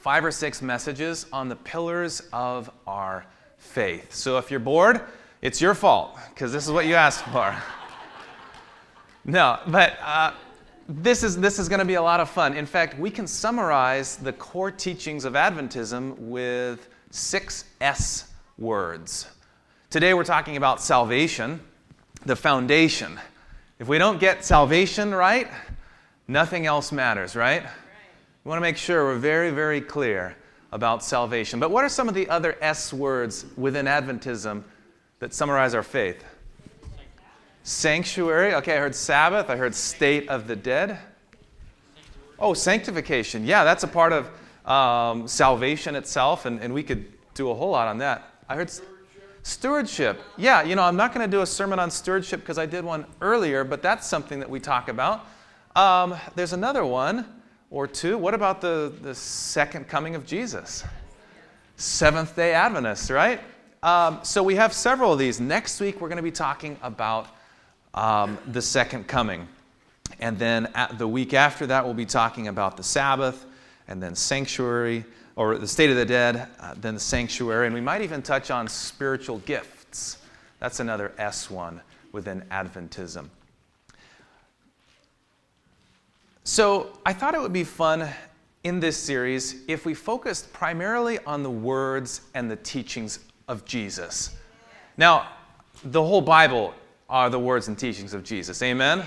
five or six messages on the pillars of our faith. So if you're bored, it's your fault because this is what you asked for. no, but uh, this is, this is going to be a lot of fun. In fact, we can summarize the core teachings of Adventism with six S words. Today we're talking about salvation, the foundation. If we don't get salvation right, nothing else matters, right? We want to make sure we're very, very clear about salvation. But what are some of the other S words within Adventism that summarize our faith? Sanctuary. Okay, I heard Sabbath. I heard state of the dead. Oh, sanctification. Yeah, that's a part of um, salvation itself, and, and we could do a whole lot on that. I heard stewardship. Yeah, you know, I'm not going to do a sermon on stewardship because I did one earlier, but that's something that we talk about. Um, there's another one or two. What about the, the second coming of Jesus? Seventh day Adventists, right? Um, so we have several of these. Next week, we're going to be talking about um, the second coming. And then the week after that, we'll be talking about the Sabbath and then sanctuary, or the state of the dead, uh, then the sanctuary. And we might even touch on spiritual gifts. That's another S one within Adventism. So I thought it would be fun in this series if we focused primarily on the words and the teachings of Jesus. Now, the whole Bible are the words and teachings of Jesus. Amen?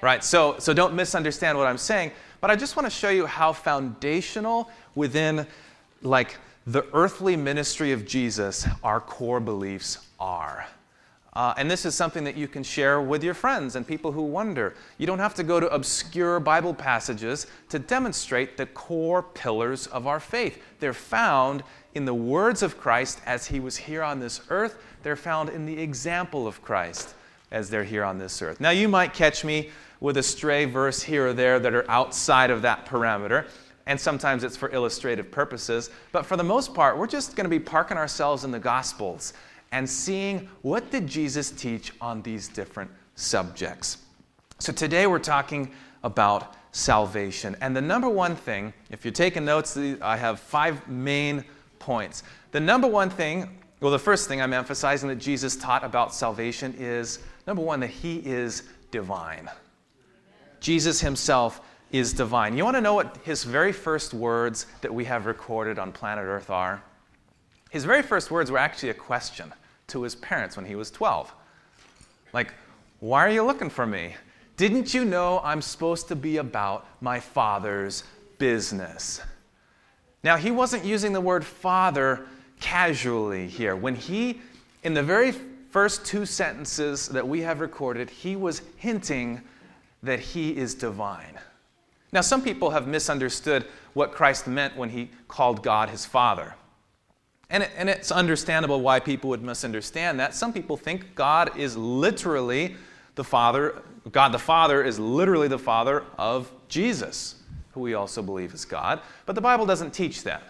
Right, so, so don't misunderstand what I'm saying, but I just want to show you how foundational within like the earthly ministry of Jesus our core beliefs are. Uh, and this is something that you can share with your friends and people who wonder. You don't have to go to obscure Bible passages to demonstrate the core pillars of our faith. They're found in the words of Christ as he was here on this earth, they're found in the example of Christ as they're here on this earth. Now, you might catch me with a stray verse here or there that are outside of that parameter and sometimes it's for illustrative purposes. But for the most part, we're just going to be parking ourselves in the Gospels and seeing what did Jesus teach on these different subjects. So today we're talking about salvation. And the number one thing, if you're taking notes, I have five main points. The number one thing, well, the first thing I'm emphasizing that Jesus taught about salvation is number one, that he is divine. Jesus himself is divine. You want to know what his very first words that we have recorded on planet Earth are? His very first words were actually a question to his parents when he was 12. Like, why are you looking for me? Didn't you know I'm supposed to be about my father's business? Now, he wasn't using the word father casually here. When he, in the very first two sentences that we have recorded, he was hinting that he is divine. Now, some people have misunderstood what Christ meant when he called God his father. And, it, and it's understandable why people would misunderstand that. Some people think God is literally the Father, God the Father is literally the Father of Jesus, who we also believe is God. But the Bible doesn't teach that.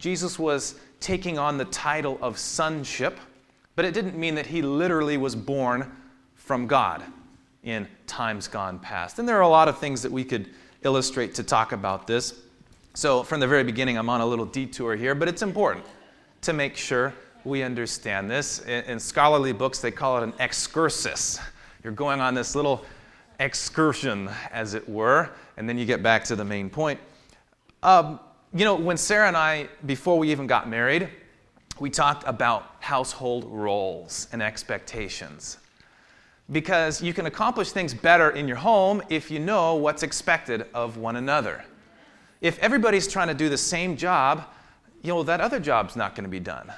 Jesus was taking on the title of sonship, but it didn't mean that he literally was born from God in times gone past. And there are a lot of things that we could illustrate to talk about this. So, from the very beginning, I'm on a little detour here, but it's important to make sure we understand this. In, in scholarly books, they call it an excursus. You're going on this little excursion, as it were, and then you get back to the main point. Um, you know, when Sarah and I, before we even got married, we talked about household roles and expectations. Because you can accomplish things better in your home if you know what's expected of one another. If everybody's trying to do the same job, you know, that other job's not going to be done.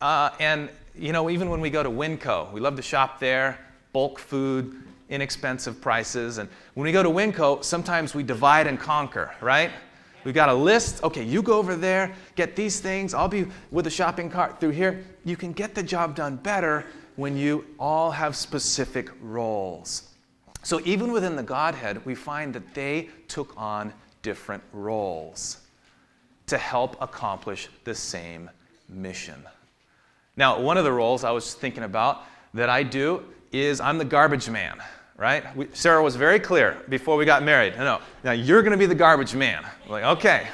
Uh, and, you know, even when we go to Winco, we love to shop there, bulk food, inexpensive prices. And when we go to Winco, sometimes we divide and conquer, right? We've got a list. Okay, you go over there, get these things. I'll be with the shopping cart through here. You can get the job done better when you all have specific roles. So even within the Godhead, we find that they took on different roles to help accomplish the same mission. Now, one of the roles I was thinking about that I do is I'm the garbage man, right? We, Sarah was very clear before we got married. No, now you're going to be the garbage man. I'm like, okay,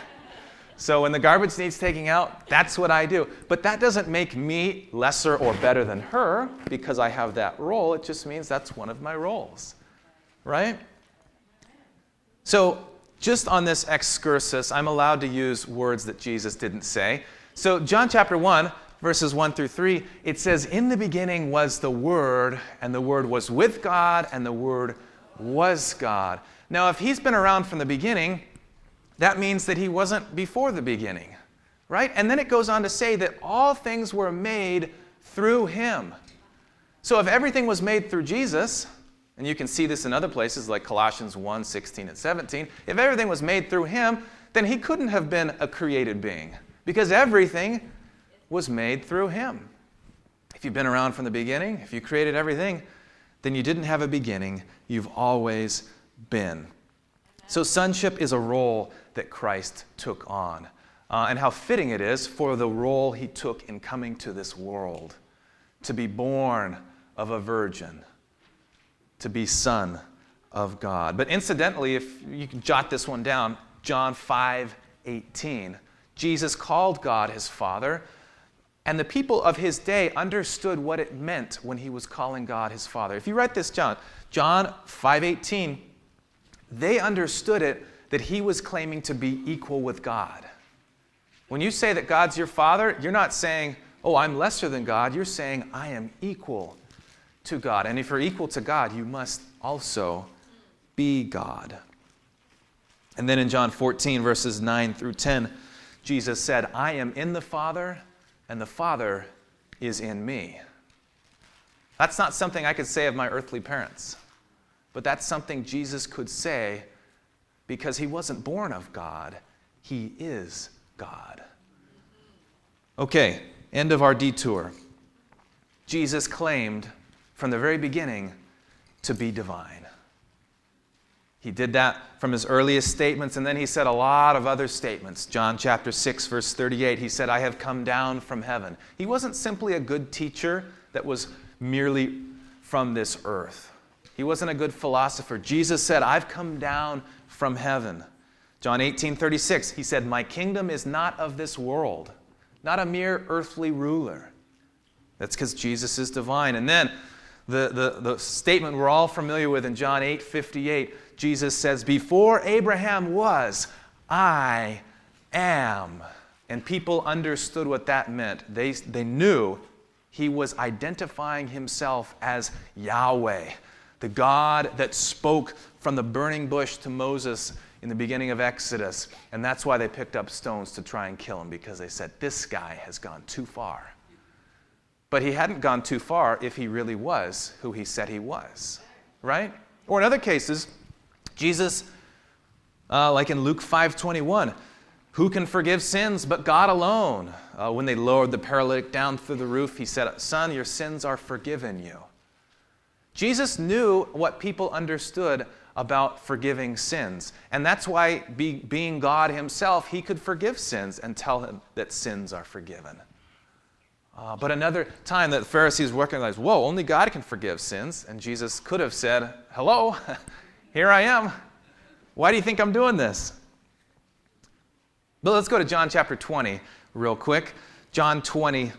So when the garbage needs taking out, that's what I do. But that doesn't make me lesser or better than her because I have that role. It just means that's one of my roles. Right? So, just on this excursus, I'm allowed to use words that Jesus didn't say. So, John chapter 1, verses 1 through 3, it says, In the beginning was the Word, and the Word was with God, and the Word was God. Now, if he's been around from the beginning, that means that he wasn't before the beginning, right? And then it goes on to say that all things were made through him. So if everything was made through Jesus, and you can see this in other places like Colossians 1 16 and 17, if everything was made through him, then he couldn't have been a created being because everything was made through him. If you've been around from the beginning, if you created everything, then you didn't have a beginning. You've always been. So, sonship is a role that Christ took on, uh, and how fitting it is for the role he took in coming to this world to be born of a virgin, to be Son of God. But incidentally, if you can jot this one down, John 5 18, Jesus called God his Father. And the people of his day understood what it meant when he was calling God his Father. If you write this down, John 5:18, they understood it that he was claiming to be equal with God. When you say that God's your father, you're not saying, "Oh, I'm lesser than God." You're saying, "I am equal to God." And if you're equal to God, you must also be God. And then in John 14 verses 9 through 10, Jesus said, "I am in the Father, and the Father is in me." That's not something I could say of my earthly parents, but that's something Jesus could say because he wasn't born of God, he is God. Okay, end of our detour. Jesus claimed from the very beginning to be divine. He did that from his earliest statements, and then he said a lot of other statements. John chapter 6, verse 38, he said, I have come down from heaven. He wasn't simply a good teacher that was merely from this earth. He wasn't a good philosopher. Jesus said, I've come down from heaven. John 18 36, he said, My kingdom is not of this world, not a mere earthly ruler. That's because Jesus is divine. And then the, the, the statement we're all familiar with in John 8 58, Jesus says, Before Abraham was, I am. And people understood what that meant. They, they knew he was identifying himself as Yahweh, the God that spoke from the burning bush to Moses in the beginning of Exodus. And that's why they picked up stones to try and kill him, because they said, This guy has gone too far. But he hadn't gone too far if he really was who he said he was, right? Or in other cases, Jesus, uh, like in Luke 5:21, who can forgive sins but God alone? Uh, when they lowered the paralytic down through the roof, he said, Son, your sins are forgiven you. Jesus knew what people understood about forgiving sins. And that's why, be, being God himself, he could forgive sins and tell him that sins are forgiven. Uh, but another time that the Pharisees recognized, whoa, only God can forgive sins. And Jesus could have said, hello, here I am. Why do you think I'm doing this? But let's go to John chapter 20 real quick. John 20,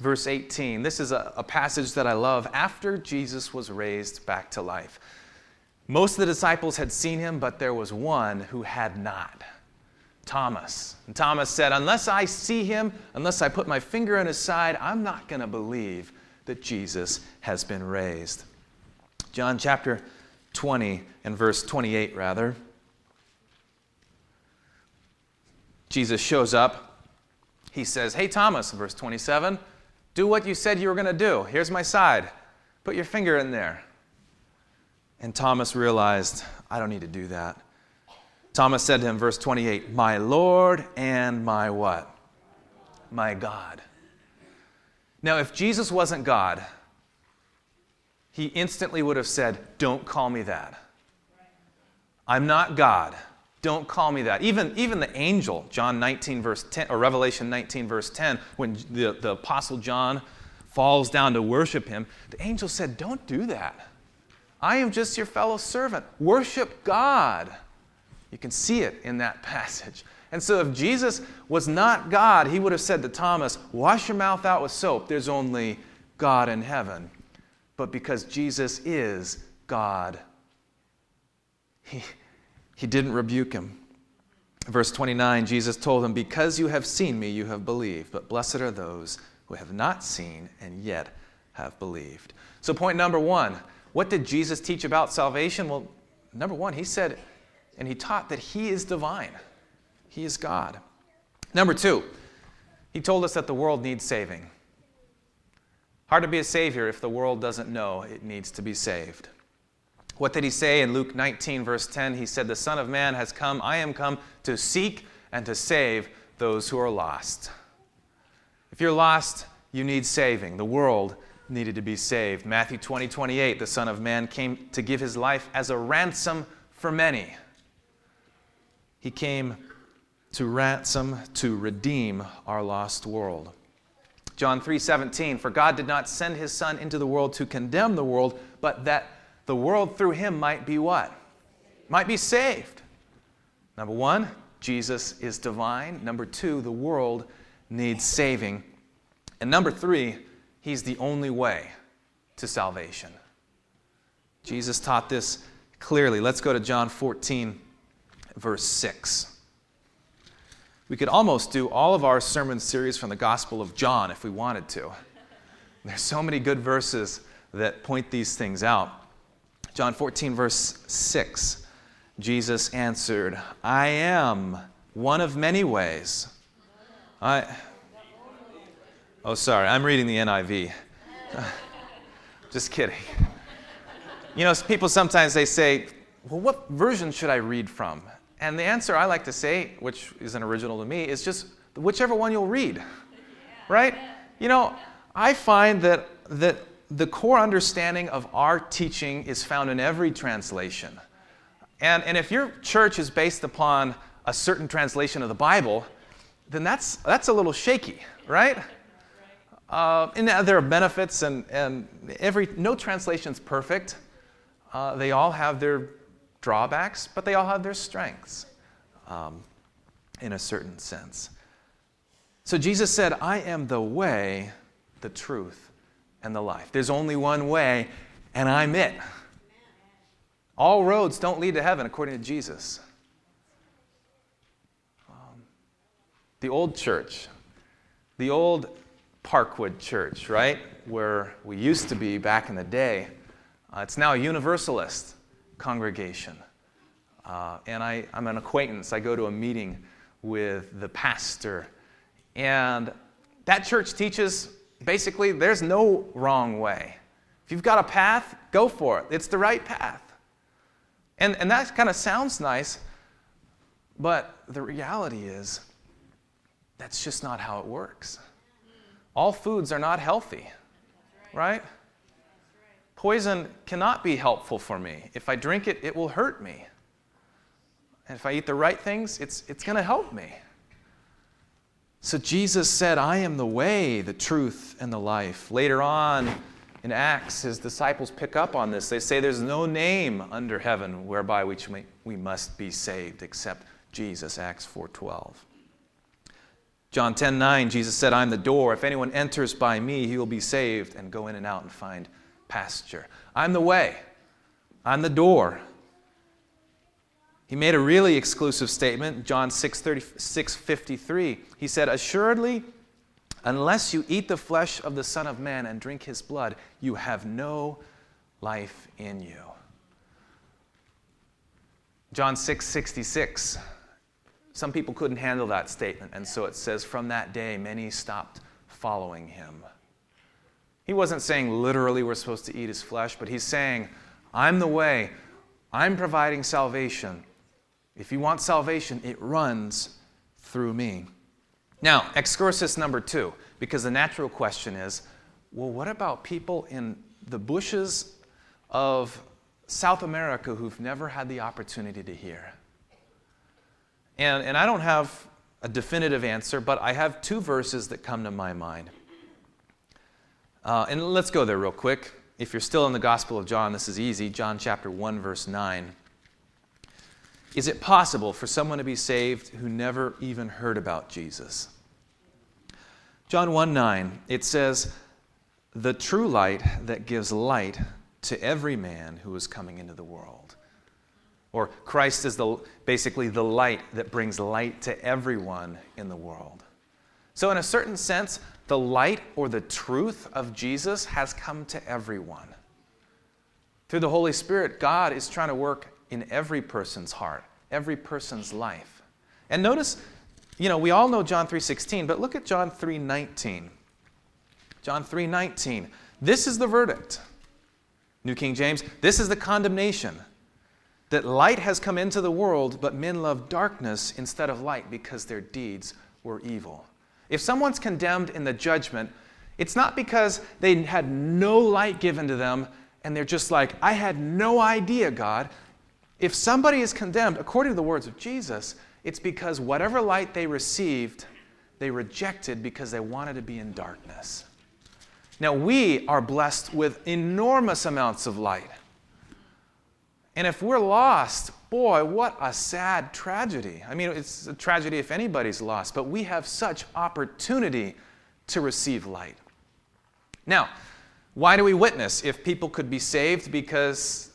verse 18. This is a, a, passage that I love after Jesus was raised back to life. Most of the disciples had seen him, but there was one who had not Thomas. And Thomas said, Unless I see him, unless I put my finger in his side, I'm not going to believe that Jesus has been raised. John chapter 20 and verse 28, rather. Jesus shows up. He says, Hey, Thomas, verse 27, do what you said you were going to do. Here's my side. Put your finger in there. And Thomas realized, I don't need to do that. Thomas said to him, verse 28, My Lord and my what? My God. Now, if Jesus wasn't God, he instantly would have said, Don't call me that. I'm not God. Don't call me that. Even, even the angel, John 19, verse 10, or Revelation 19, verse 10, when the, the apostle John falls down to worship him, the angel said, Don't do that. I am just your fellow servant. Worship God. You can see it in that passage. And so, if Jesus was not God, he would have said to Thomas, Wash your mouth out with soap. There's only God in heaven. But because Jesus is God, he, he didn't rebuke him. Verse 29, Jesus told him, Because you have seen me, you have believed, but blessed are those who have not seen and yet have believed. So, point number one what did Jesus teach about salvation? Well, number one, he said, and he taught that he is divine, he is God. Number two, he told us that the world needs saving. Hard to be a savior if the world doesn't know it needs to be saved. What did he say in Luke 19, verse 10? He said, The Son of Man has come, I am come to seek and to save those who are lost. If you're lost, you need saving. The world needed to be saved. Matthew 20, 28, the Son of Man came to give his life as a ransom for many. He came to ransom, to redeem our lost world. John 3:17 For God did not send his son into the world to condemn the world, but that the world through him might be what? Might be saved. Number 1, Jesus is divine. Number 2, the world needs saving. And number 3, he's the only way to salvation. Jesus taught this clearly. Let's go to John 14 verse 6. We could almost do all of our sermon series from the Gospel of John if we wanted to. There's so many good verses that point these things out. John 14, verse 6, Jesus answered, I am one of many ways. I, oh, sorry, I'm reading the NIV. Just kidding. You know, people sometimes they say, well, what version should I read from? And the answer I like to say, which isn't original to me, is just whichever one you'll read. Right? You know, I find that, that the core understanding of our teaching is found in every translation. And, and if your church is based upon a certain translation of the Bible, then that's, that's a little shaky, right? Uh, and there are benefits, and, and every, no translation is perfect. Uh, they all have their drawbacks, but they all have their strengths um, in a certain sense. So Jesus said, I am the way, the truth, and the life. There's only one way, and I'm it. All roads don't lead to heaven, according to Jesus. Um, the old church, the old Parkwood church, right, where we used to be back in the day, uh, it's now a universalist congregation. Uh, and I, I'm an acquaintance. I go to a meeting with the pastor. And that church teaches basically there's no wrong way. If you've got a path, go for it. It's the right path. And, and that kind of sounds nice, but the reality is that's just not how it works. All foods are not healthy, right? Poison cannot be helpful for me. If I drink it, it will hurt me. And if I eat the right things, it's, it's going to help me. So Jesus said, I am the way, the truth, and the life. Later on in Acts, his disciples pick up on this. They say there's no name under heaven whereby we, we must be saved except Jesus, Acts 4.12. John 10, 9, Jesus said, I'm the door. If anyone enters by me, he will be saved and go in and out and find pasture. I'm the way, I'm the door. He made a really exclusive statement, John 6, 36, 53. He said, Assuredly, unless you eat the flesh of the Son of Man and drink his blood, you have no life in you. John 6, 66. Some people couldn't handle that statement, and so it says, From that day, many stopped following him. He wasn't saying literally we're supposed to eat his flesh, but he's saying, I'm the way, I'm providing salvation. If you want salvation, it runs through me. Now, excursus number two, because the natural question is well, what about people in the bushes of South America who've never had the opportunity to hear? And, and I don't have a definitive answer, but I have two verses that come to my mind. Uh, and let's go there real quick. If you're still in the Gospel of John, this is easy. John chapter 1, verse 9. Is it possible for someone to be saved who never even heard about Jesus? John 1 9, it says, The true light that gives light to every man who is coming into the world. Or Christ is the, basically the light that brings light to everyone in the world. So, in a certain sense, the light or the truth of Jesus has come to everyone. Through the Holy Spirit, God is trying to work in every person's heart, every person's life. And notice, you know, we all know John 3:16, but look at John 3:19. John 3:19. This is the verdict. New King James, this is the condemnation that light has come into the world, but men love darkness instead of light because their deeds were evil. If someone's condemned in the judgment, it's not because they had no light given to them and they're just like, I had no idea, God. If somebody is condemned, according to the words of Jesus, it's because whatever light they received, they rejected because they wanted to be in darkness. Now, we are blessed with enormous amounts of light. And if we're lost, boy, what a sad tragedy. I mean, it's a tragedy if anybody's lost, but we have such opportunity to receive light. Now, why do we witness if people could be saved because,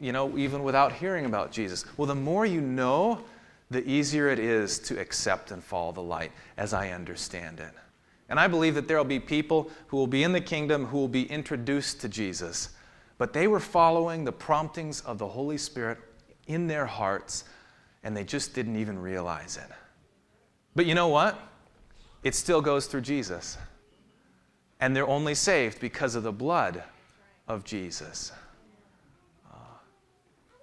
you know, even without hearing about Jesus? Well, the more you know, the easier it is to accept and follow the light, as I understand it. And I believe that there will be people who will be in the kingdom who will be introduced to Jesus, but they were following the promptings of the Holy Spirit in their hearts, and they just didn't even realize it. But you know what? It still goes through Jesus. And they're only saved because of the blood of Jesus.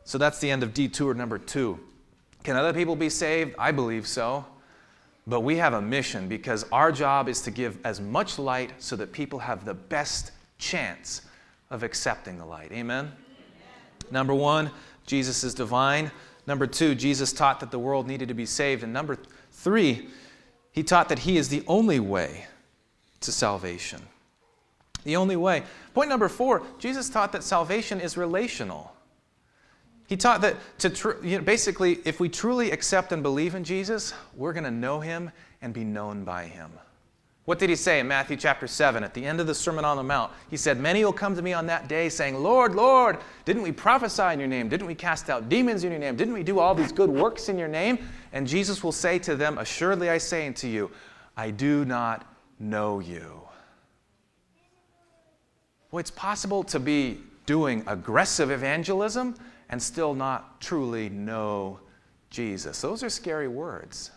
So that's the end of detour number two. Can other people be saved? I believe so. But we have a mission because our job is to give as much light so that people have the best chance of accepting the light. Amen? Amen? Number one, Jesus is divine. Number two, Jesus taught that the world needed to be saved. And number three, he taught that he is the only way to salvation. The only way. Point number four, Jesus taught that salvation is relational. He taught that to tr- you know, basically, if we truly accept and believe in Jesus, we're going to know him and be known by him. What did he say in Matthew chapter 7 at the end of the Sermon on the Mount? He said, Many will come to me on that day saying, Lord, Lord, didn't we prophesy in your name? Didn't we cast out demons in your name? Didn't we do all these good works in your name? And Jesus will say to them, Assuredly I say unto you, I do not know you. Well, it's possible to be doing aggressive evangelism and still not truly know Jesus. Those are scary words.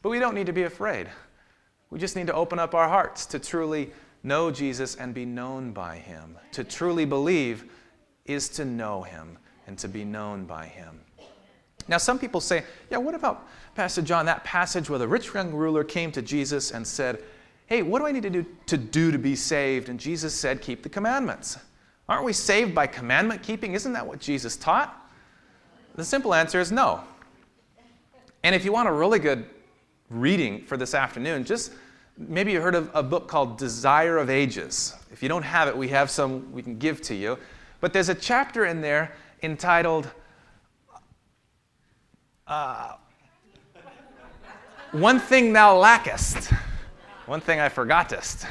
But we don't need to be afraid. We just need to open up our hearts to truly know Jesus and be known by him. To truly believe is to know him and to be known by him. Now, some people say, yeah, what about, Pastor John, that passage where the rich young ruler came to Jesus and said, hey, what do I need to do to, do to be saved? And Jesus said, keep the commandments. Aren't we saved by commandment keeping? Isn't that what Jesus taught? The simple answer is no. And if you want a really good reading for this afternoon, just maybe you heard of a book called Desire of Ages. If you don't have it, we have some we can give to you. But there's a chapter in there entitled uh, One Thing Thou Lackest. One thing I forgotest.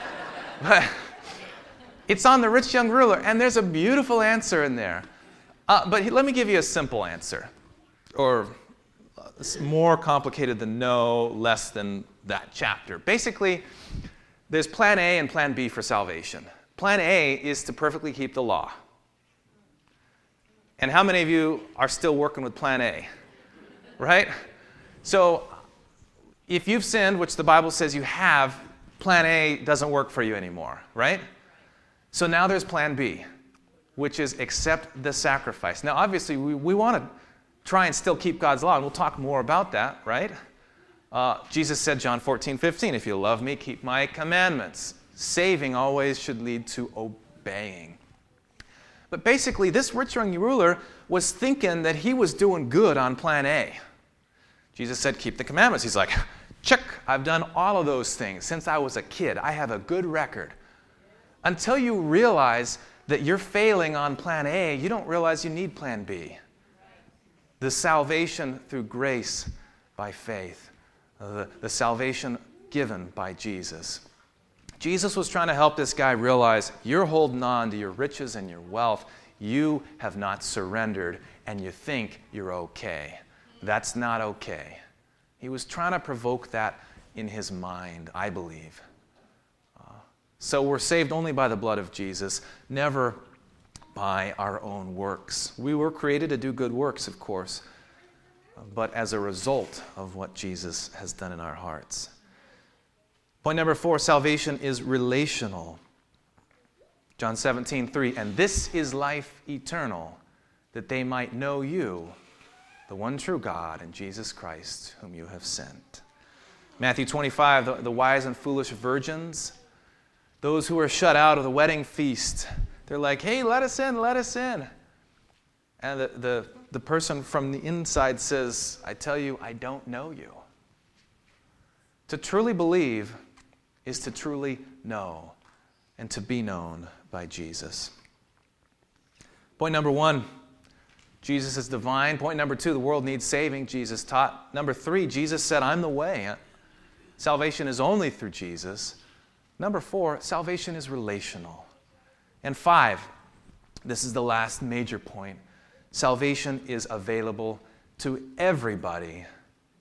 but it's on the rich young ruler, and there's a beautiful answer in there. Uh, but let me give you a simple answer, or more complicated than no, less than that chapter. Basically, there's plan A and plan B for salvation. Plan A is to perfectly keep the law. And how many of you are still working with plan A? Right? So, if you've sinned, which the Bible says you have, plan A doesn't work for you anymore, right? So now there's plan B, which is accept the sacrifice. Now, obviously, we, we want to try and still keep God's law, and we'll talk more about that, right? Uh, Jesus said, John 14, 15, if you love me, keep my commandments. Saving always should lead to obeying. But basically, this rich young ruler was thinking that he was doing good on plan A. Jesus said, Keep the commandments. He's like, Check, I've done all of those things since I was a kid. I have a good record. Until you realize that you're failing on plan A, you don't realize you need plan B. the salvation through grace by faith, the, the salvation given by Jesus. Jesus was trying to help this guy realize you're holding on to your riches and your wealth. You have not surrendered, and you think you're okay. That's not okay. He was trying to provoke that in his mind, I believe. Uh, so we're saved only by the blood of Jesus, never by our own works. We were created to do good works, of course, but as a result of what Jesus has done in our hearts. Point number four salvation is relational. John 17, 3. And this is life eternal, that they might know you, the one true God, and Jesus Christ, whom you have sent. Matthew 25, the, the wise and foolish virgins, those who are shut out of the wedding feast, they're like, hey, let us in, let us in. And the, the, the person from the inside says, I tell you, I don't know you. To truly believe is to truly know and to be known by Jesus. Point number one Jesus is divine. Point number two the world needs saving. Jesus taught. Number three Jesus said, I'm the way. Salvation is only through Jesus. Number four, salvation is relational. And five, this is the last major point salvation is available to everybody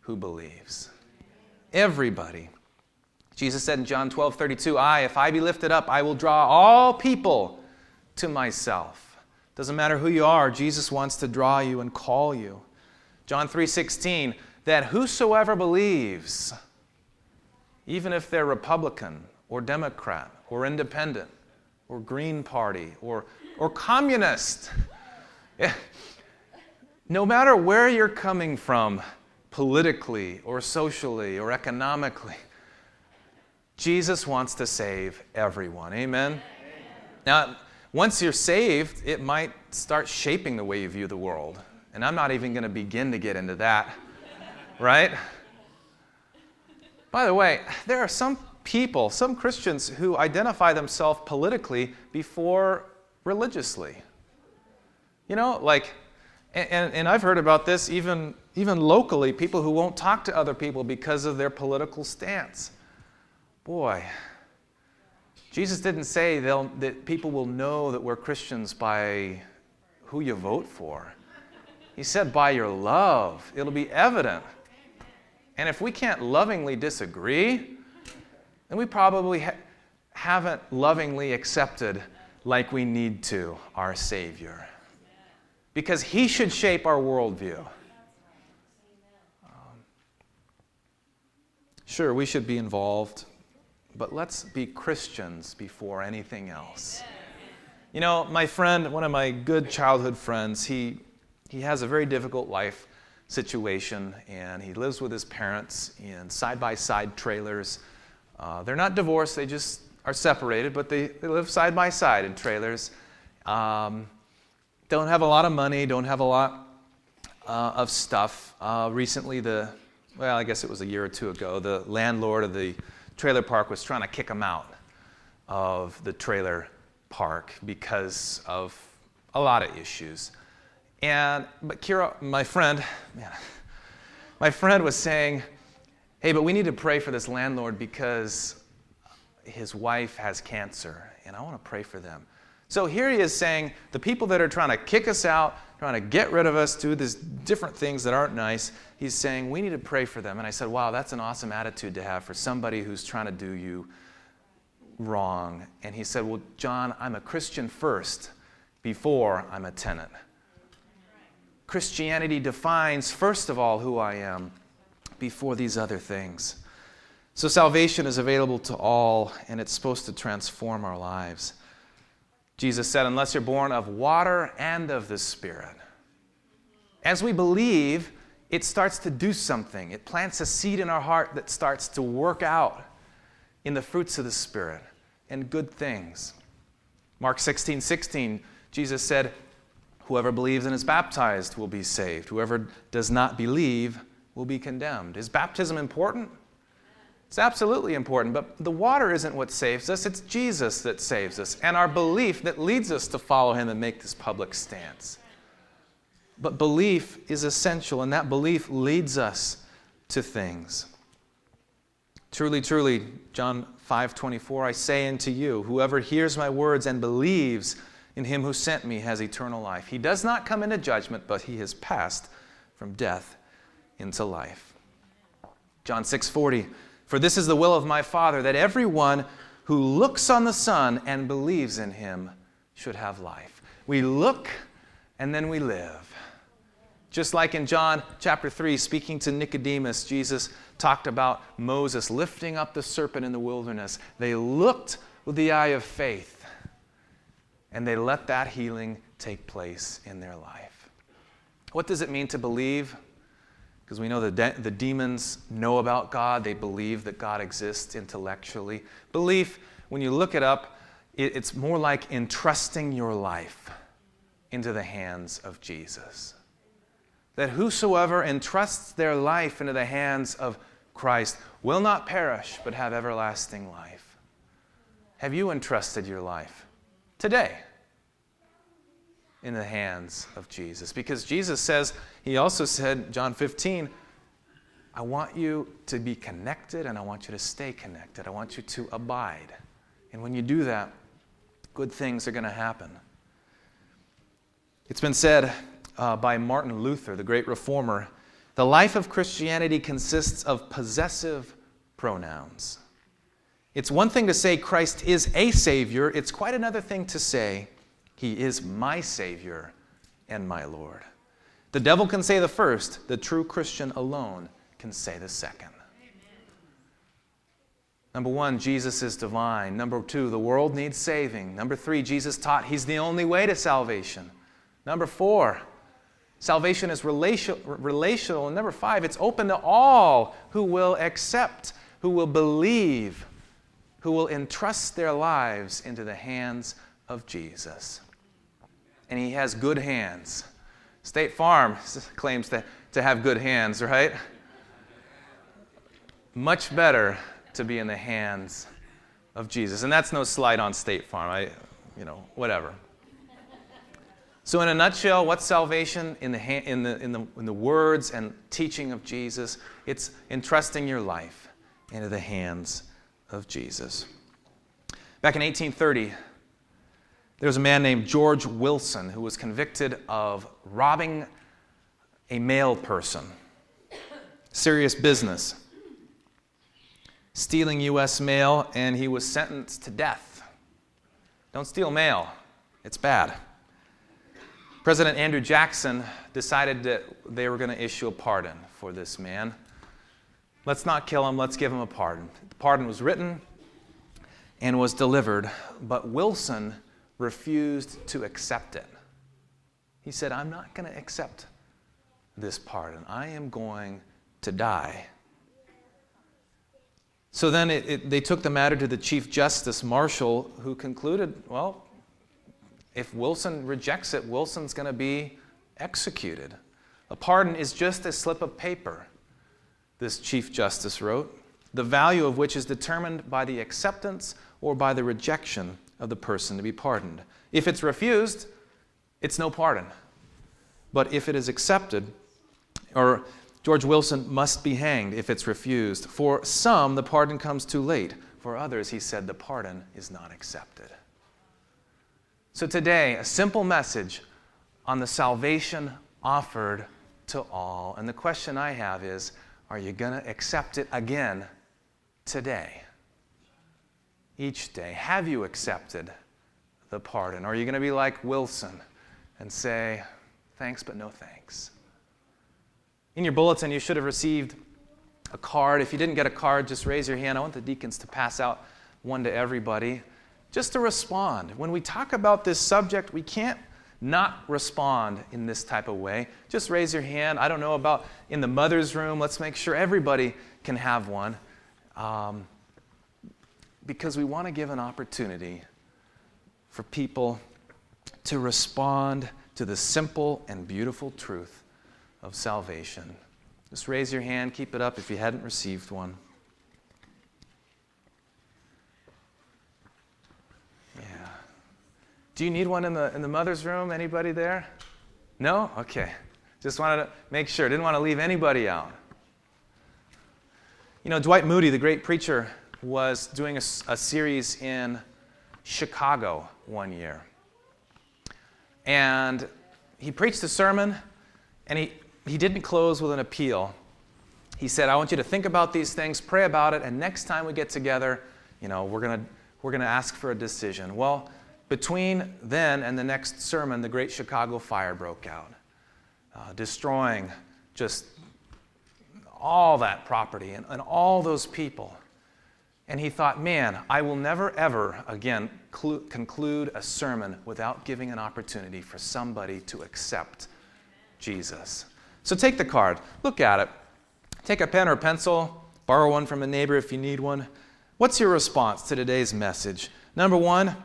who believes. Everybody. Jesus said in John 12 32, I, if I be lifted up, I will draw all people to myself. Doesn't matter who you are, Jesus wants to draw you and call you. John 3 16, that whosoever believes, even if they're Republican or Democrat or independent or Green Party or, or communist, no matter where you're coming from politically or socially or economically, Jesus wants to save everyone. Amen? Amen? Now, once you're saved, it might start shaping the way you view the world. And I'm not even going to begin to get into that, right? By the way, there are some people, some Christians, who identify themselves politically before religiously. You know, like, and, and I've heard about this even, even locally, people who won't talk to other people because of their political stance. Boy, Jesus didn't say that people will know that we're Christians by who you vote for. He said by your love, it'll be evident. And if we can't lovingly disagree, then we probably ha- haven't lovingly accepted, like we need to, our Savior. Because He should shape our worldview. Um, sure, we should be involved but let's be Christians before anything else. You know, my friend, one of my good childhood friends, he, he has a very difficult life situation, and he lives with his parents in side by side trailers. Uh, they're not divorced, they just are separated, but they, they live side by side in trailers. Um, don't have a lot of money, don't have a lot uh, of stuff. Uh, recently, the, well, I guess it was a year or two ago, the landlord of the trailer park was trying to kick them out of the trailer park because of a lot of issues. And but Kira, my friend, man, my friend was saying, "Hey, but we need to pray for this landlord because his wife has cancer, and I want to pray for them." So here he is saying, the people that are trying to kick us out, trying to get rid of us, do these different things that aren't nice, he's saying, we need to pray for them. And I said, wow, that's an awesome attitude to have for somebody who's trying to do you wrong. And he said, well, John, I'm a Christian first before I'm a tenant. Christianity defines, first of all, who I am before these other things. So salvation is available to all, and it's supposed to transform our lives. Jesus said, unless you're born of water and of the Spirit. As we believe, it starts to do something. It plants a seed in our heart that starts to work out in the fruits of the Spirit and good things. Mark 16, 16, Jesus said, Whoever believes and is baptized will be saved. Whoever does not believe will be condemned. Is baptism important? It's absolutely important, but the water isn't what saves us, it's Jesus that saves us, and our belief that leads us to follow him and make this public stance. But belief is essential, and that belief leads us to things. Truly, truly, John 5 24, I say unto you, whoever hears my words and believes in him who sent me has eternal life. He does not come into judgment, but he has passed from death into life. John 6 40, for this is the will of my Father, that everyone who looks on the Son and believes in him should have life. We look and then we live. Just like in John chapter 3, speaking to Nicodemus, Jesus talked about Moses lifting up the serpent in the wilderness. They looked with the eye of faith and they let that healing take place in their life. What does it mean to believe? Because we know the, de- the demons know about God, they believe that God exists intellectually. Belief, when you look it up, it, it's more like entrusting your life into the hands of Jesus that whosoever entrusts their life into the hands of Christ will not perish, but have everlasting life. Have you entrusted your life today in the hands of Jesus? Because Jesus says, He also said, John 15, I want you to be connected and I want you to stay connected. I want you to abide. And when you do that, good things are going to happen. It's been said uh, by Martin Luther, the great reformer, the life of Christianity consists of possessive pronouns. It's one thing to say Christ is a Savior, it's quite another thing to say He is my Savior and my Lord. The devil can say the first, the true Christian alone can say the second. Number one, Jesus is divine. Number two, the world needs saving. Number three, Jesus taught He's the only way to salvation. Number four, Salvation is relational. And number five, it's open to all who will accept, who will believe, who will entrust their lives into the hands of Jesus. And he has good hands. State Farm claims to, to have good hands, right? Much better to be in the hands of Jesus. And that's no slight on State Farm. I, you know, whatever. So, in a nutshell, what's salvation in the, in, the, in, the, in the words and teaching of Jesus? It's entrusting your life into the hands of Jesus. Back in 1830, there was a man named George Wilson who was convicted of robbing a mail person. Serious business. Stealing U.S. mail, and he was sentenced to death. Don't steal mail, it's bad. President Andrew Jackson decided that they were going to issue a pardon for this man. Let's not kill him, let's give him a pardon. The pardon was written and was delivered, but Wilson refused to accept it. He said, I'm not going to accept this pardon. I am going to die. So then it, it, they took the matter to the Chief Justice Marshall, who concluded, well, if Wilson rejects it, Wilson's going to be executed. A pardon is just a slip of paper, this Chief Justice wrote, the value of which is determined by the acceptance or by the rejection of the person to be pardoned. If it's refused, it's no pardon. But if it is accepted, or George Wilson must be hanged if it's refused. For some, the pardon comes too late. For others, he said, the pardon is not accepted. So, today, a simple message on the salvation offered to all. And the question I have is are you going to accept it again today? Each day. Have you accepted the pardon? Or are you going to be like Wilson and say, thanks, but no thanks? In your bulletin, you should have received a card. If you didn't get a card, just raise your hand. I want the deacons to pass out one to everybody just to respond. When we talk about this subject, we can't not respond in this type of way. Just raise your hand. I don't know about in the mother's room. Let's make sure everybody can have one. Um, because we want to give an opportunity for people to respond to the simple and beautiful truth of salvation. Just raise your hand, keep it up if you hadn't received one. Yeah. Do you need one in the, in the mother's room? Anybody there? No? Okay. Just wanted to make sure, didn't want to leave anybody out. You know, Dwight Moody, the great preacher, was doing a, a series in Chicago one year. And he preached a sermon, and he, he didn't close with an appeal. He said, I want you to think about these things, pray about it, and next time we get together, you know, we're going we're going to ask for a decision. Well, between then and the next sermon, the Great Chicago Fire broke out, uh, destroying just all that property and, and all those people. And he thought, man, I will never, ever again clu- conclude a sermon without giving an opportunity for somebody to accept Jesus. So take the card, look at it, take a pen or pencil, borrow one from a neighbor if you need one. What's your response to today's message? Number one,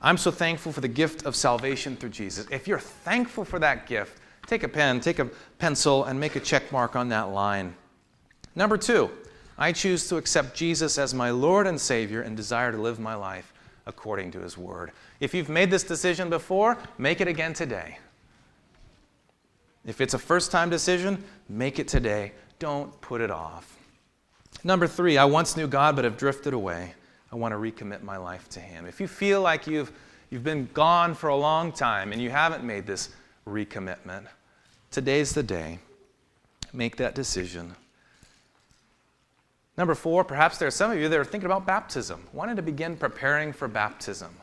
I'm so thankful for the gift of salvation through Jesus. If you're thankful for that gift, take a pen, take a pencil, and make a check mark on that line. Number two, I choose to accept Jesus as my Lord and Savior and desire to live my life according to His Word. If you've made this decision before, make it again today. If it's a first time decision, make it today. Don't put it off. Number three, I once knew God but have drifted away. I want to recommit my life to Him. If you feel like you've, you've been gone for a long time and you haven't made this recommitment, today's the day. Make that decision. Number four, perhaps there are some of you that are thinking about baptism, wanting to begin preparing for baptism.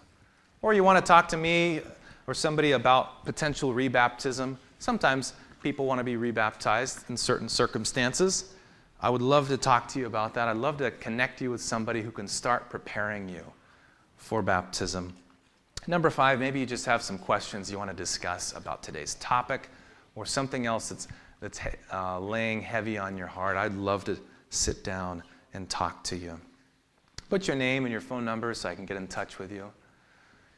Or you want to talk to me or somebody about potential rebaptism. Sometimes people want to be rebaptized in certain circumstances. I would love to talk to you about that. I'd love to connect you with somebody who can start preparing you for baptism. Number five, maybe you just have some questions you want to discuss about today's topic or something else that's, that's uh, laying heavy on your heart. I'd love to sit down and talk to you. Put your name and your phone number so I can get in touch with you.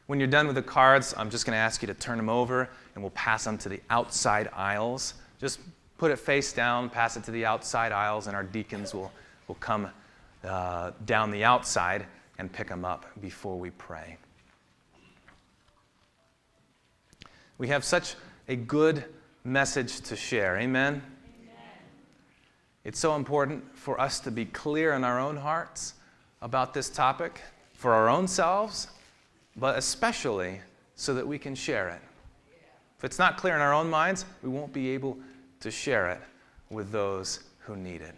When you're done with the cards, I'm just going to ask you to turn them over and we'll pass them to the outside aisles. Just put it face down, pass it to the outside aisles, and our deacons will, will come uh, down the outside and pick them up before we pray. We have such a good message to share. Amen? Amen? It's so important for us to be clear in our own hearts about this topic for our own selves, but especially so that we can share it. If it's not clear in our own minds, we won't be able to share it with those who need it.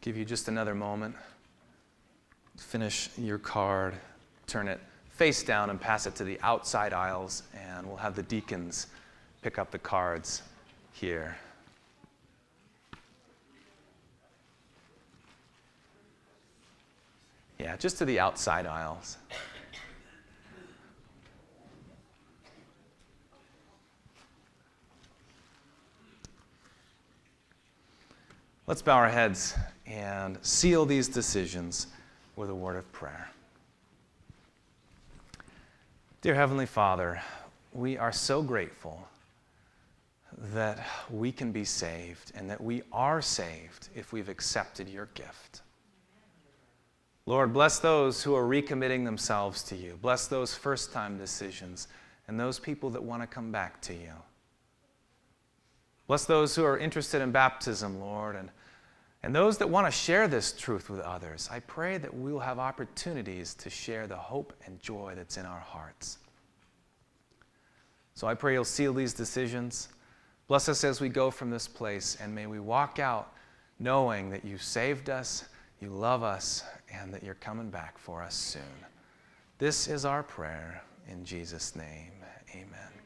Give you just another moment. Finish your card, turn it face down, and pass it to the outside aisles, and we'll have the deacons pick up the cards here. Yeah, just to the outside aisles. Let's bow our heads and seal these decisions with a word of prayer. Dear Heavenly Father, we are so grateful that we can be saved and that we are saved if we've accepted your gift. Lord, bless those who are recommitting themselves to you. Bless those first time decisions and those people that want to come back to you. Bless those who are interested in baptism, Lord, and, and those that want to share this truth with others. I pray that we will have opportunities to share the hope and joy that's in our hearts. So I pray you'll seal these decisions. Bless us as we go from this place, and may we walk out knowing that you saved us, you love us, and that you're coming back for us soon. This is our prayer in Jesus' name. Amen.